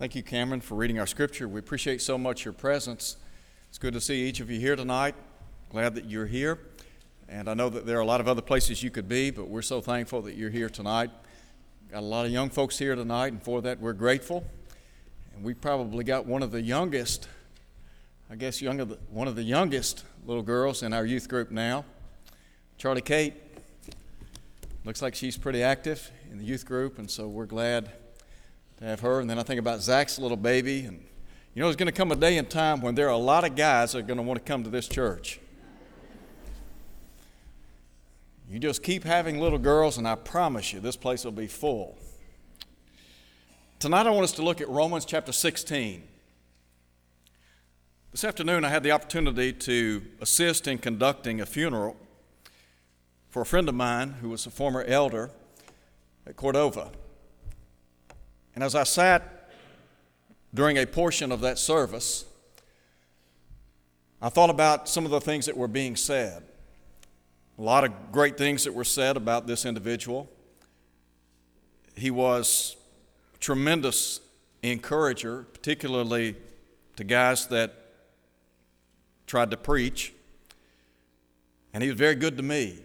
Thank you, Cameron, for reading our scripture. We appreciate so much your presence. It's good to see each of you here tonight. Glad that you're here. And I know that there are a lot of other places you could be, but we're so thankful that you're here tonight. Got a lot of young folks here tonight, and for that we're grateful. And we probably got one of the youngest, I guess, younger, one of the youngest little girls in our youth group now. Charlie Kate looks like she's pretty active in the youth group, and so we're glad to have her. And then I think about Zach's little baby. And you know, there's going to come a day and time when there are a lot of guys that are going to want to come to this church. You just keep having little girls, and I promise you, this place will be full. Tonight, I want us to look at Romans chapter 16. This afternoon, I had the opportunity to assist in conducting a funeral for a friend of mine who was a former elder at Cordova. And as I sat during a portion of that service, I thought about some of the things that were being said. A lot of great things that were said about this individual. He was a tremendous encourager, particularly to guys that tried to preach. And he was very good to me.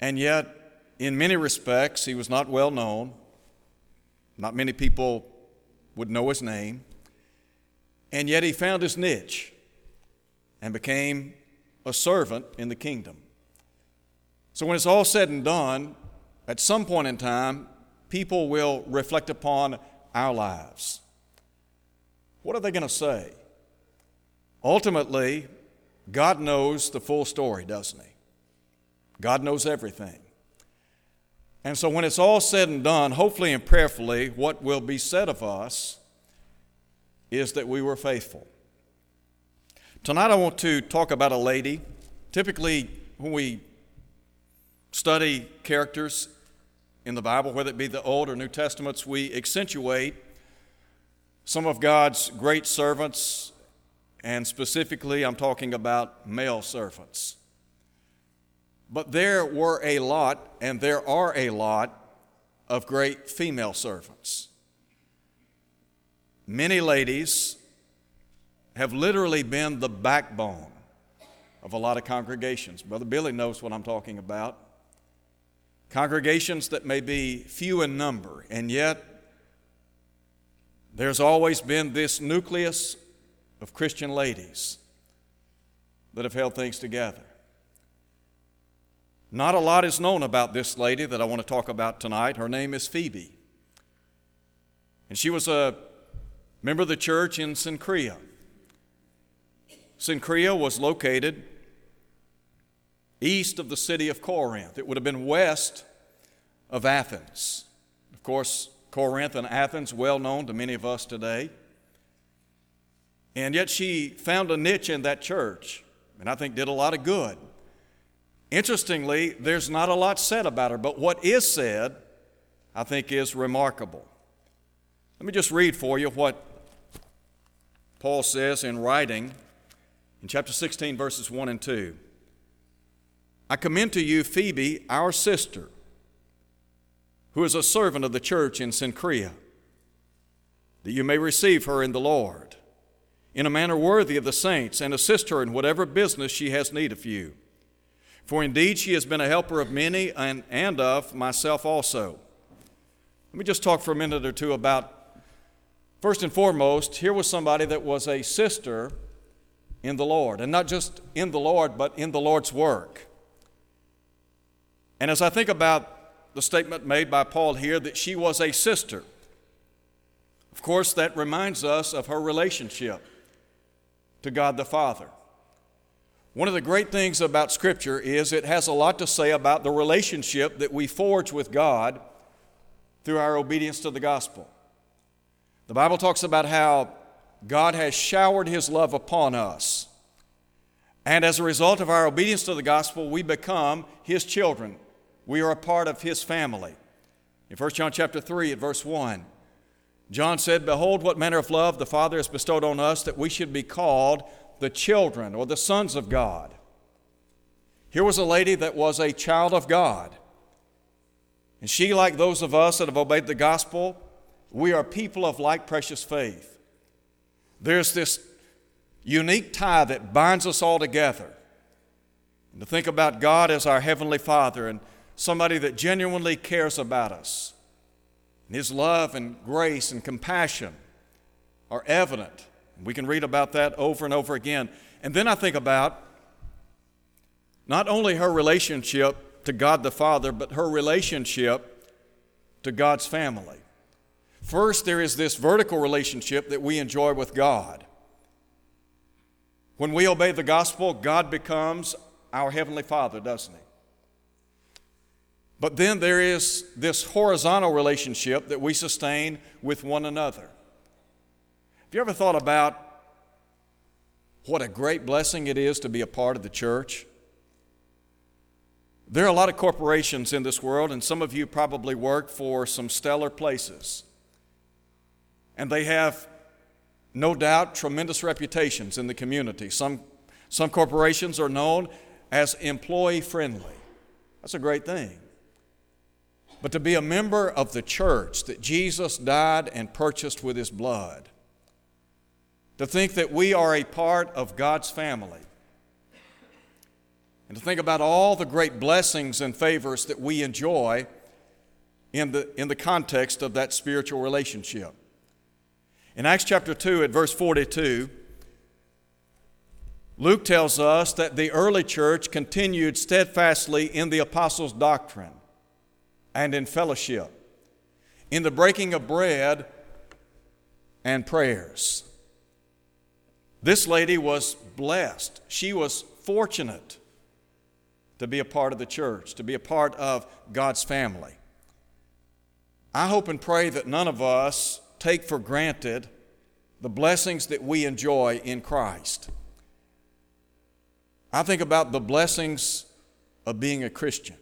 And yet, in many respects, he was not well known. Not many people would know his name. And yet he found his niche and became a servant in the kingdom. So when it's all said and done, at some point in time, people will reflect upon our lives. What are they going to say? Ultimately, God knows the full story, doesn't He? God knows everything. And so, when it's all said and done, hopefully and prayerfully, what will be said of us is that we were faithful. Tonight, I want to talk about a lady. Typically, when we study characters in the Bible, whether it be the Old or New Testaments, we accentuate some of God's great servants, and specifically, I'm talking about male servants. But there were a lot, and there are a lot, of great female servants. Many ladies have literally been the backbone of a lot of congregations. Brother Billy knows what I'm talking about. Congregations that may be few in number, and yet there's always been this nucleus of Christian ladies that have held things together. Not a lot is known about this lady that I want to talk about tonight. Her name is Phoebe. And she was a member of the church in Cenchrea. Cenchrea was located east of the city of Corinth. It would have been west of Athens. Of course, Corinth and Athens, well known to many of us today. And yet she found a niche in that church, and I think did a lot of good. Interestingly, there's not a lot said about her, but what is said, I think, is remarkable. Let me just read for you what Paul says in writing in chapter 16, verses 1 and 2. I commend to you Phoebe, our sister, who is a servant of the church in Cenchrea, that you may receive her in the Lord in a manner worthy of the saints and assist her in whatever business she has need of you for indeed she has been a helper of many and, and of myself also. Let me just talk for a minute or two about, first and foremost, here was somebody that was a sister in the Lord, and not just in the Lord, but in the Lord's work. And as I think about the statement made by Paul here that she was a sister, of course, that reminds us of her relationship to God the Father. One of the great things about Scripture is it has a lot to say about the relationship that we forge with God through our obedience to the gospel. The Bible talks about how God has showered His love upon us. And as a result of our obedience to the gospel, we become His children. We are a part of His family. In 1 John chapter 3 at verse 1, John said, Behold, what manner of love the Father has bestowed on us that we should be called the children or the sons of God. Here was a lady that was a child of God. And she, like those of us that have obeyed the gospel, We are people of like precious faith. There's this unique tie that binds us all together. And to think about God as our Heavenly Father and somebody that genuinely cares about us. And His love and grace and compassion are evident. We can read about that over and over again. And then I think about not only her relationship to God the Father, but her relationship to God's family. First, there is this vertical relationship that we enjoy with God. When we obey the gospel, God becomes our Heavenly Father, doesn't He? But then there is this horizontal relationship that we sustain with one another. Have you ever thought about what a great blessing it is to be a part of the church? There are a lot of corporations in this world, and some of you probably work for some stellar places. And they have, no doubt, tremendous reputations in the community. Some, some corporations are known as employee friendly. That's a great thing. But to be a member of the church that Jesus died and purchased with his blood, to think that we are a part of God's family, and to think about all the great blessings and favors that we enjoy in the, in the context of that spiritual relationship. In Acts chapter 2, at verse 42, Luke tells us that the early church continued steadfastly in the apostles' doctrine and in fellowship, in the breaking of bread and prayers. This lady was blessed. She was fortunate to be a part of the church, to be a part of God's family. I hope and pray that none of us take for granted the blessings that we enjoy in Christ. I think about the blessings of being a Christian.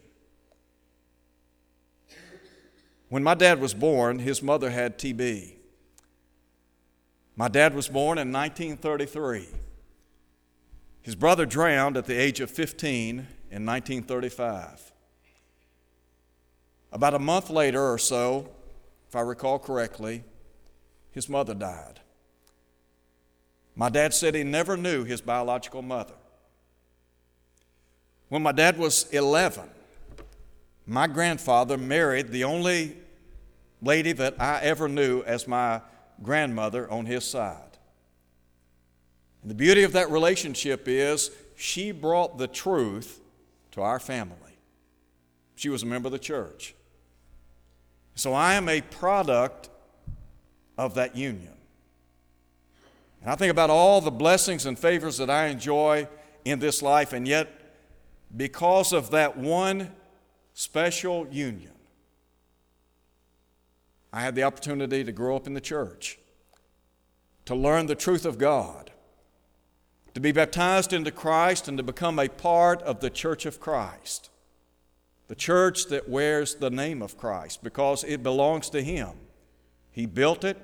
When my dad was born, his mother had TB. My dad was born in 1933. His brother drowned at the age of 15 in 1935. About a month later or so, if I recall correctly, his mother died. My dad said he never knew his biological mother. When my dad was 11, my grandfather married the only lady that I ever knew as my grandmother on his side. And the beauty of that relationship is she brought the truth to our family. She was a member of the church. So I am a product of that union. And I think about all the blessings and favors that I enjoy in this life, and yet because of that one special union. I had the opportunity to grow up in the church, to learn the truth of God, to be baptized into Christ, and to become a part of the church of Christ, the church that wears the name of Christ because it belongs to Him. He built it,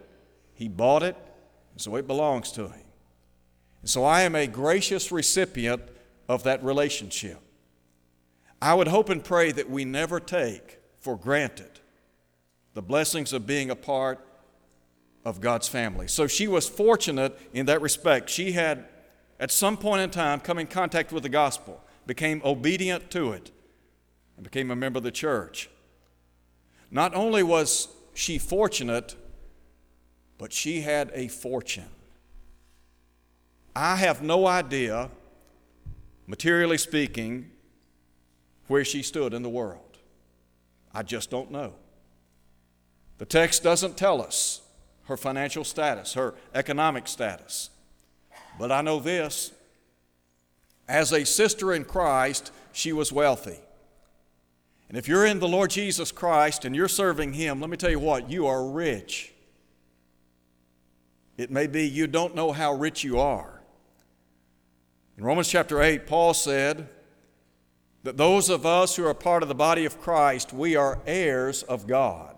He bought it, and so it belongs to Him. And so I am a gracious recipient of that relationship. I would hope and pray that we never take for granted the blessings of being a part of God's family. So she was fortunate in that respect. She had, at some point in time, come in contact with the gospel, became obedient to it, and became a member of the church. Not only was she fortunate, but she had a fortune. I have no idea, materially speaking, where she stood in the world. I just don't know. The text doesn't tell us her financial status, her economic status. But I know this as a sister in Christ, she was wealthy. And if you're in the Lord Jesus Christ and you're serving Him, let me tell you what, you are rich. It may be you don't know how rich you are. In Romans chapter 8, Paul said, that those of us who are part of the body of Christ, we are heirs of God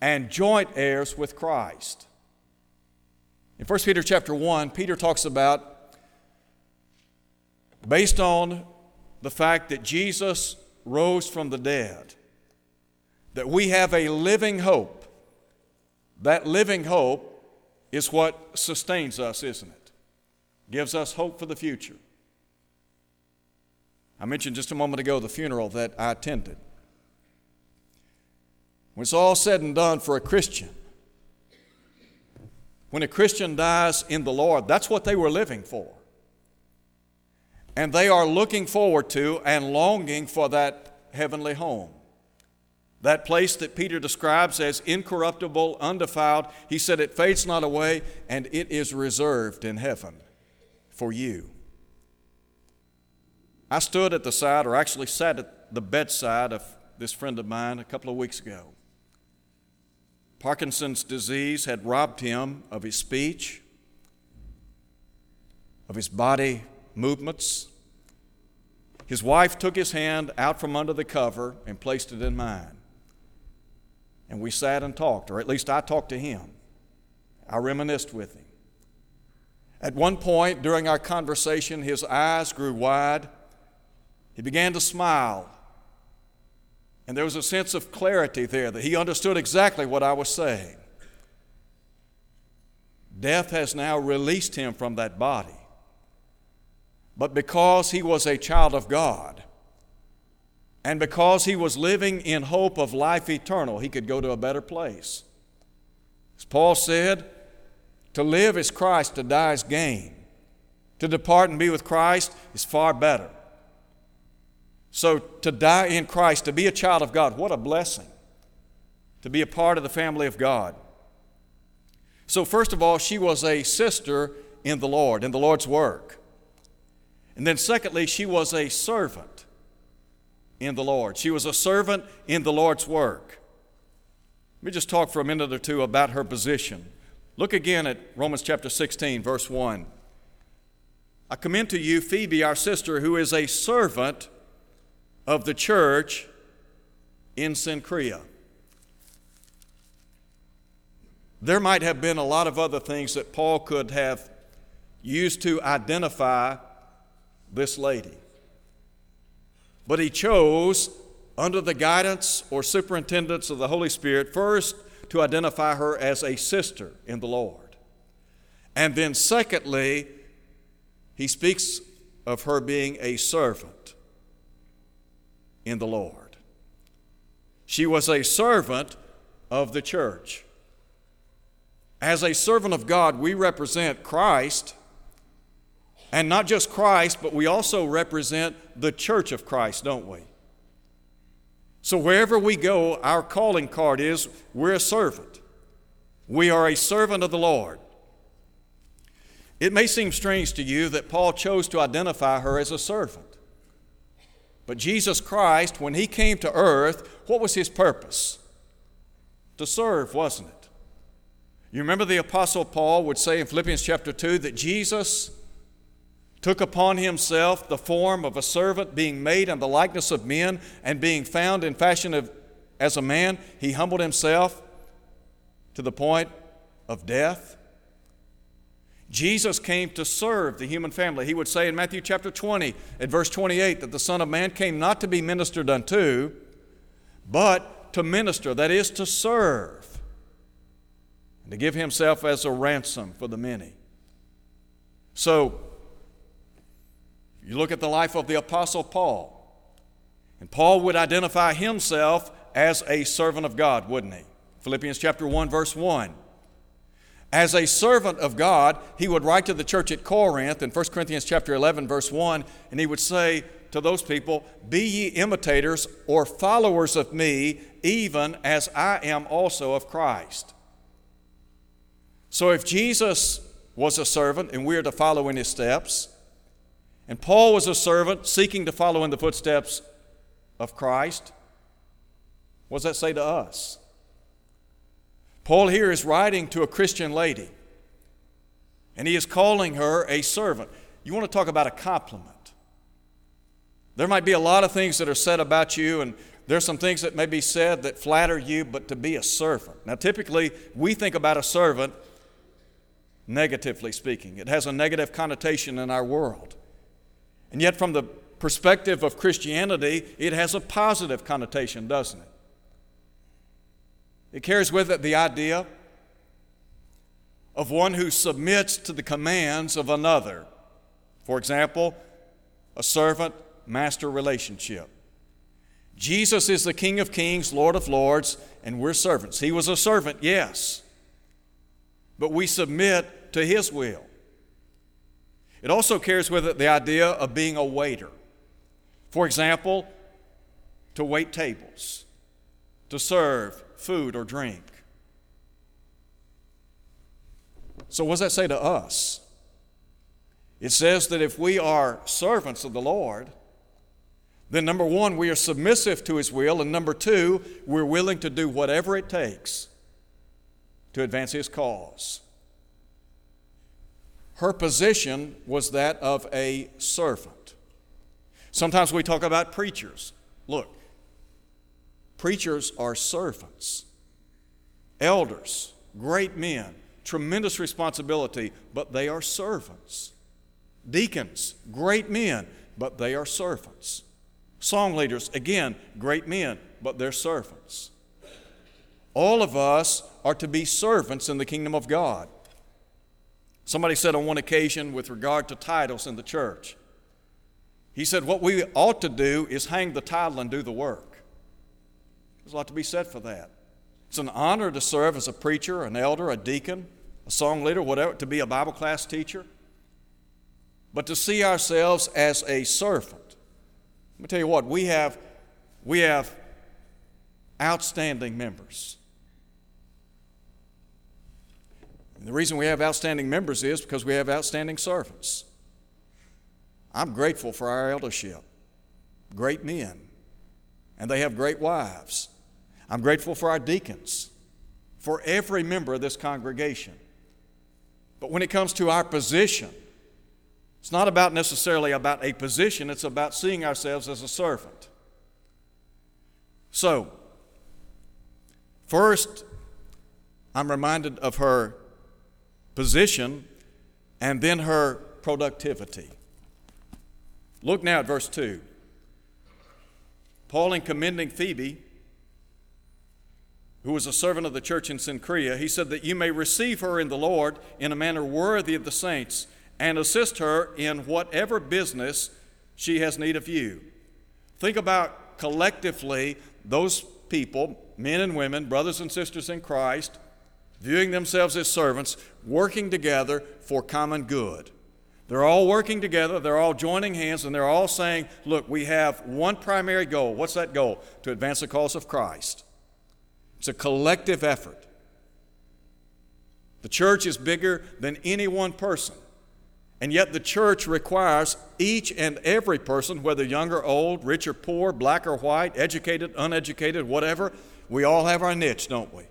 and joint heirs with Christ. In 1 Peter chapter 1, Peter talks about based on the fact that Jesus rose from the dead, that we have a living hope That living hope is what sustains us, isn't it? Gives us hope for the future. I mentioned just a moment ago the funeral that I attended. When it's all said and done for a Christian, when a Christian dies in the Lord, that's what they were living for. And they are looking forward to and longing for that heavenly home. That place that Peter describes as incorruptible, undefiled, he said it fades not away and it is reserved in heaven for you. I stood at the side, or actually sat at the bedside of this friend of mine a couple of weeks ago. Parkinson's disease had robbed him of his speech, of his body movements. His wife took his hand out from under the cover and placed it in mine. And we sat and talked, or at least I talked to him. I reminisced with him. At one point during our conversation, his eyes grew wide. He began to smile. And there was a sense of clarity there that he understood exactly what I was saying. Death has now released him from that body. But because he was a child of God, and because he was living in hope of life eternal, he could go to a better place. As Paul said, to live is Christ, to die is gain. To depart and be with Christ is far better. So, to die in Christ, to be a child of God, what a blessing. To be a part of the family of God. So, first of all, she was a sister in the Lord, in the Lord's work. And then, secondly, she was a servant in the Lord. She was a servant in the Lord's work. Let me just talk for a minute or two about her position. Look again at Romans chapter 16, verse 1. I commend to you Phoebe, our sister, who is a servant of the church in Cenchrea. There might have been a lot of other things that Paul could have used to identify this lady. But he chose, under the guidance or superintendence of the Holy Spirit, first to identify her as a sister in the Lord. And then, secondly, he speaks of her being a servant in the Lord. She was a servant of the church. As a servant of God, we represent Christ, and not just Christ, but we also represent the church of Christ, don't we? So wherever we go, our calling card is we're a servant. We are a servant of the Lord. It may seem strange to you that Paul chose to identify her as a servant. But Jesus Christ, when He came to earth, what was His purpose? To serve, wasn't it? You remember the Apostle Paul would say in Philippians chapter 2 that Jesus took upon himself the form of a servant, being made in the likeness of men, and being found in fashion of, as a man, he humbled himself to the point of death. Jesus came to serve the human family. He would say in Matthew chapter 20, at verse 28, that the Son of Man came not to be ministered unto, but to minister, that is, to serve, and to give himself as a ransom for the many. So, you look at the life of the Apostle Paul, and Paul would identify himself as a servant of God, wouldn't he? Philippians chapter 1, verse 1. As a servant of God, he would write to the church at Corinth in 1 Corinthians chapter 11 verse 1 and he would say to those people, "Be ye imitators or followers of me, even as I am also of Christ." So if Jesus was a servant and we are to follow in his steps, and Paul was a servant seeking to follow in the footsteps of Christ, what does that say to us? Paul here is writing to a Christian lady, and he is calling her a servant. You want to talk about a compliment. There might be a lot of things that are said about you, and there's some things that may be said that flatter you, but to be a servant. Now, typically, we think about a servant negatively speaking, it has a negative connotation in our world. And yet, from the perspective of Christianity, it has a positive connotation, doesn't it? It carries with it the idea of one who submits to the commands of another. For example, a servant master relationship. Jesus is the King of Kings, Lord of Lords, and we're servants. He was a servant, yes, but we submit to His will. It also carries with it the idea of being a waiter. For example, to wait tables, to serve food or drink. So, what does that say to us? It says that if we are servants of the Lord, then number one, we are submissive to His will, and number two, we're willing to do whatever it takes to advance His cause. Her position was that of a servant. Sometimes we talk about preachers. Look, preachers are servants, elders, great men, tremendous responsibility, but they are servants. Deacons, great men, but they are servants. Song leaders, again, great men, but they're servants. All of us are to be servants in the kingdom of God. Somebody said on one occasion with regard to titles in the church, he said, What we ought to do is hang the title and do the work. There's a lot to be said for that. It's an honor to serve as a preacher, an elder, a deacon, a song leader, whatever, to be a Bible class teacher, but to see ourselves as a servant let me tell you what, we have, we have outstanding members. And the reason we have outstanding members is because we have outstanding servants. I'm grateful for our eldership, great men, and they have great wives. I'm grateful for our deacons, for every member of this congregation. But when it comes to our position, it's not about necessarily about a position, it's about seeing ourselves as a servant. So, first, I'm reminded of her position and then her productivity. Look now at verse 2. Paul, in commending Phoebe, who was a servant of the church in Cenchrea, he said that you may receive her in the Lord in a manner worthy of the saints and assist her in whatever business she has need of you. Think about collectively those people, men and women, brothers and sisters in Christ, viewing themselves as servants, working together for common good. They're all working together, they're all joining hands, and they're all saying, Look, we have one primary goal. What's that goal? To advance the cause of Christ. It's a collective effort. The church is bigger than any one person. And yet, the church requires each and every person, whether young or old, rich or poor, black or white, educated, uneducated, whatever, we all have our niche, don't we?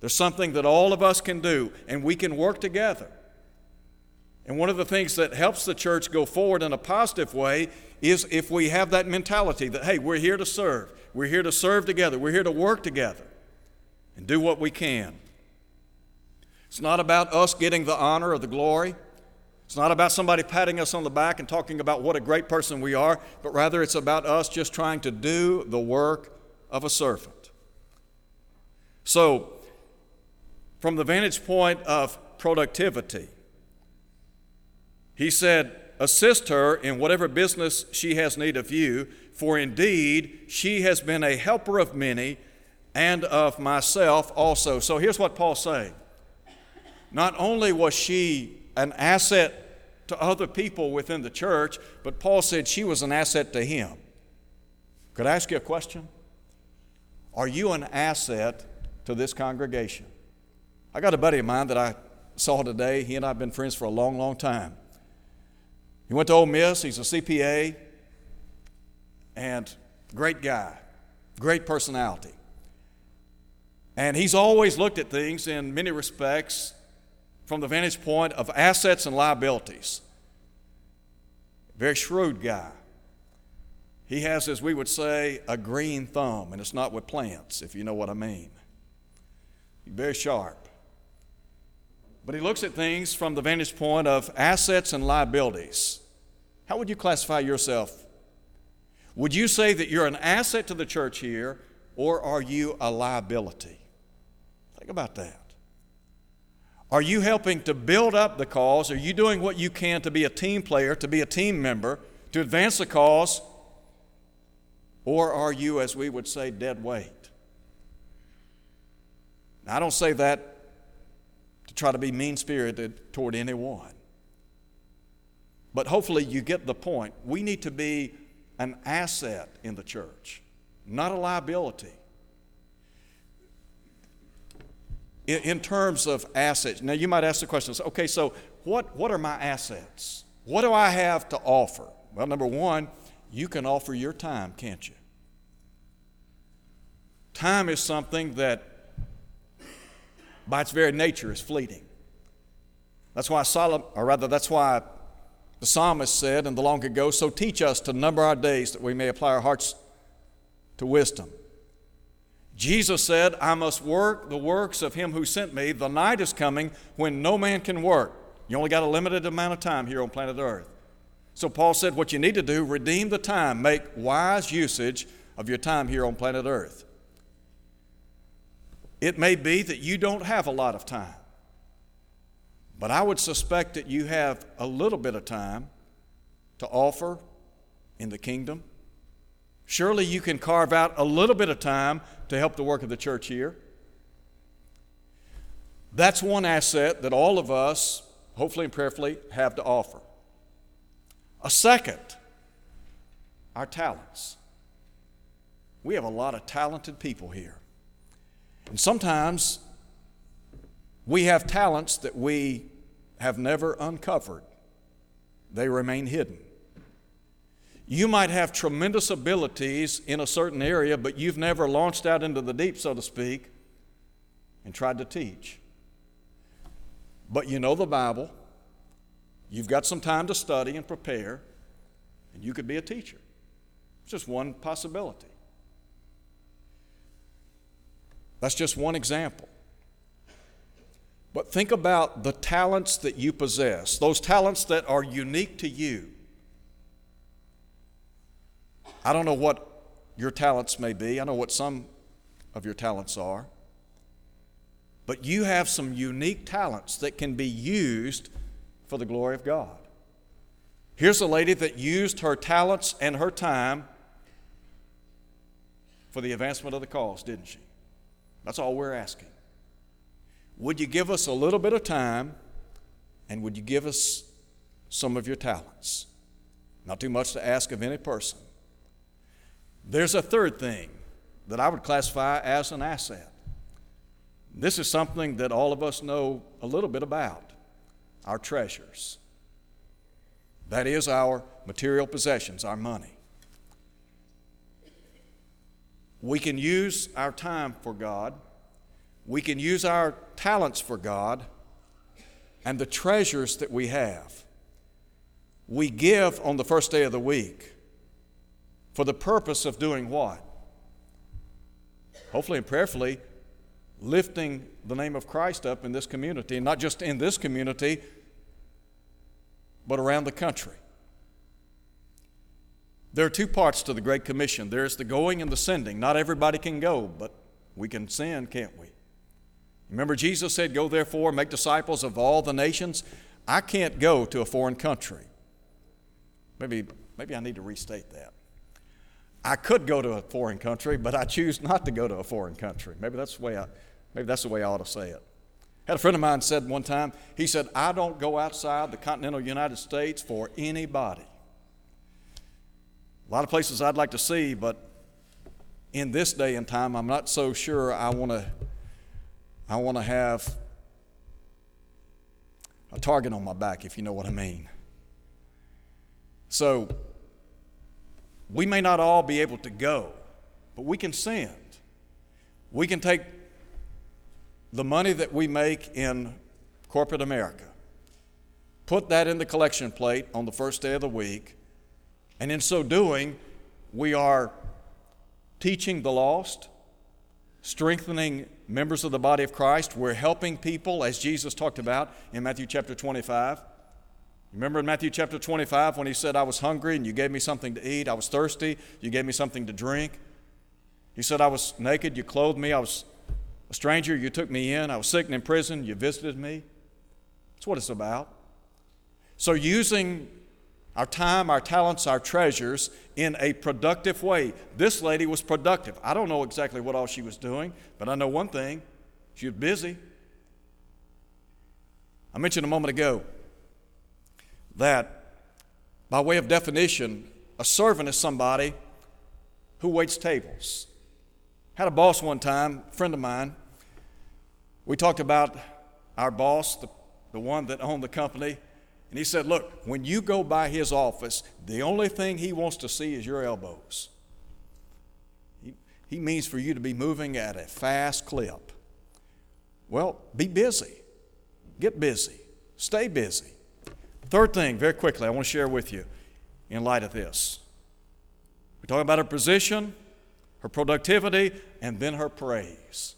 There's something that all of us can do, and we can work together. And one of the things that helps the church go forward in a positive way is if we have that mentality that, hey, we're here to serve. We're here to serve together. We're here to work together and do what we can. It's not about us getting the honor or the glory. It's not about somebody patting us on the back and talking about what a great person we are, but rather it's about us just trying to do the work of a servant. So, from the vantage point of productivity, he said, Assist her in whatever business she has need of you, for indeed she has been a helper of many and of myself also. So here's what Paul's saying. Not only was she an asset to other people within the church, but Paul said she was an asset to him. Could I ask you a question? Are you an asset to this congregation? I got a buddy of mine that I saw today. He and I have been friends for a long, long time. He went to Ole Miss, he's a CPA, and great guy, great personality. And he's always looked at things in many respects from the vantage point of assets and liabilities. Very shrewd guy. He has, as we would say, a green thumb, and it's not with plants, if you know what I mean. Very sharp. But he looks at things from the vantage point of assets and liabilities. How would you classify yourself? Would you say that you're an asset to the church here, or are you a liability? Think about that. Are you helping to build up the cause? Are you doing what you can to be a team player, to be a team member, to advance the cause? Or are you, as we would say, dead weight? Now, I don't say that to try to be mean spirited toward anyone. But hopefully, you get the point. We need to be an asset in the church, not a liability. In, terms of assets, now you might ask the question okay, so what, what are my assets? What do I have to offer? Well, number one, you can offer your time, can't you? Time is something that, by its very nature, is fleeting. That's why Solomon, or rather, that's why the psalmist said in the long ago, So teach us to number our days that we may apply our hearts to wisdom. Jesus said, I must work the works of him who sent me. The night is coming when no man can work. You only got a limited amount of time here on planet Earth. So Paul said, What you need to do, redeem the time, make wise usage of your time here on planet Earth. It may be that you don't have a lot of time, but I would suspect that you have a little bit of time to offer in the kingdom. Surely you can carve out a little bit of time to help the work of the church here. That's one asset that all of us, hopefully and prayerfully, have to offer. A second, our talents. We have a lot of talented people here. And sometimes we have talents that we have never uncovered, they remain hidden. You might have tremendous abilities in a certain area, but you've never launched out into the deep, so to speak, and tried to teach. But you know the Bible, you've got some time to study and prepare, and you could be a teacher. It's just one possibility. That's just one example. But think about the talents that you possess, those talents that are unique to you. I don't know what your talents may be, I know what some of your talents are. But you have some unique talents that can be used for the glory of God. Here's a lady that used her talents and her time for the advancement of the cause, didn't she? That's all we're asking. Would you give us a little bit of time and would you give us some of your talents? Not too much to ask of any person. There's a third thing that I would classify as an asset. This is something that all of us know a little bit about our treasures. That is our material possessions, our money. We can use our time for God, we can use our talents for God, and the treasures that we have. We give on the first day of the week for the purpose of doing what? Hopefully and prayerfully, lifting the name of Christ up in this community, and not just in this community, but around the country. There are two parts to the Great Commission there's the going and the sending. Not everybody can go, but we can send, can't we? Remember, Jesus said, Go therefore, make disciples of all the nations. I can't go to a foreign country. Maybe, maybe I need to restate that. I could go to a foreign country, but I choose not to go to a foreign country. Maybe that's the way I, maybe that's the way I ought to say it. Had a friend of mine said one time, he said, I don't go outside the continental United States for anybody. A lot of places I'd like to see, but in this day and time, I'm not so sure I want to. I want to have a target on my back, if you know what I mean. So, we may not all be able to go, but we can send. We can take the money that we make in corporate America, put that in the collection plate on the first day of the week, and in so doing, we are teaching the lost, strengthening members of the body of Christ. We're helping people, as Jesus talked about in Matthew chapter 25. Remember in Matthew chapter 25 when he said, I was hungry and you gave me something to eat, I was thirsty, you gave me something to drink. He said, I was naked, you clothed me, I was a stranger, you took me in, I was sick and in prison, you visited me. That's what it's about. So, using our time, our talents, our treasures in a productive way. This lady was productive. I don't know exactly what all she was doing, but I know one thing she was busy. I mentioned a moment ago that, by way of definition, a servant is somebody who waits tables. Had a boss one time, a friend of mine. We talked about our boss, the, the one that owned the company, and he said, Look, when you go by his office, the only thing he wants to see is your elbows. He, he means for you to be moving at a fast clip. Well, be busy. Get busy. Stay busy. Third thing, very quickly, I want to share with you in light of this. We're talking about her position, her productivity, and then her praise.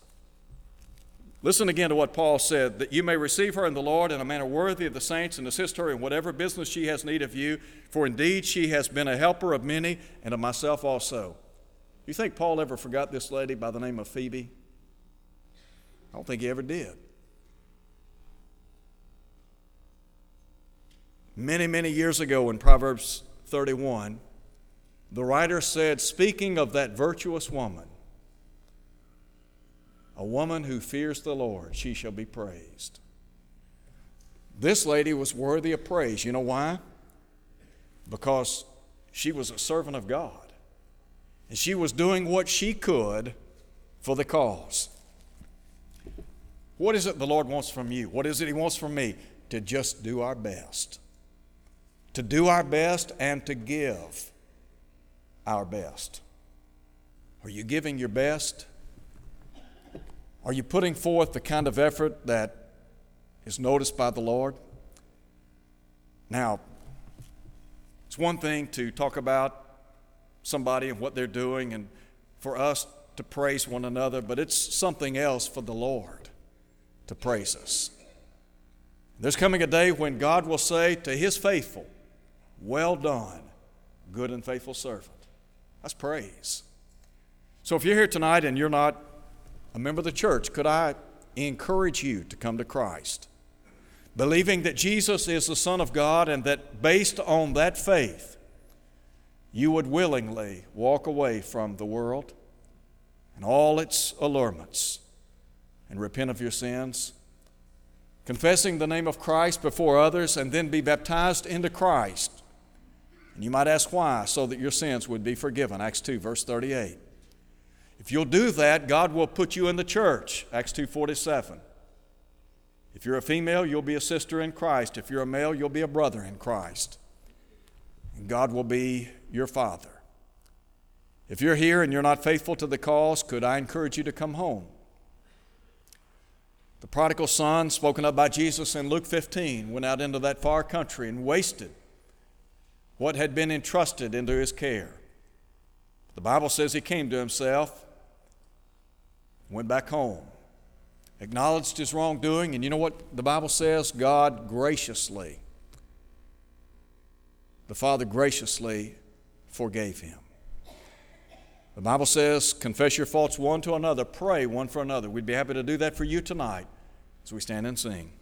Listen again to what Paul said that you may receive her in the Lord in a manner worthy of the saints and assist her in whatever business she has need of you, for indeed she has been a helper of many and of myself also. You think Paul ever forgot this lady by the name of Phoebe? I don't think he ever did. Many, many years ago in Proverbs 31, the writer said, speaking of that virtuous woman, a woman who fears the Lord, she shall be praised. This lady was worthy of praise. You know why? Because she was a servant of God. And she was doing what she could for the cause. What is it the Lord wants from you? What is it He wants from me? To just do our best. To do our best and to give our best. Are you giving your best? Are you putting forth the kind of effort that is noticed by the Lord? Now, it's one thing to talk about somebody and what they're doing and for us to praise one another, but it's something else for the Lord to praise us. There's coming a day when God will say to his faithful, Well done, good and faithful servant. That's praise. So if you're here tonight and you're not a member of the church, could I encourage you to come to Christ? Believing that Jesus is the Son of God and that based on that faith, you would willingly walk away from the world and all its allurements and repent of your sins, confessing the name of Christ before others, and then be baptized into Christ. And you might ask why, so that your sins would be forgiven. Acts 2, verse 38. If you'll do that, God will put you in the church. Acts 2:47. If you're a female, you'll be a sister in Christ. If you're a male, you'll be a brother in Christ. And God will be your father. If you're here and you're not faithful to the cause, could I encourage you to come home? The prodigal son, spoken of by Jesus in Luke 15, went out into that far country and wasted what had been entrusted into his care. The Bible says he came to himself went back home, acknowledged his wrongdoing, and you know what the Bible says? God graciously, the Father graciously forgave him. The Bible says, confess your faults one to another, pray one for another. We'd be happy to do that for you tonight as we stand and sing.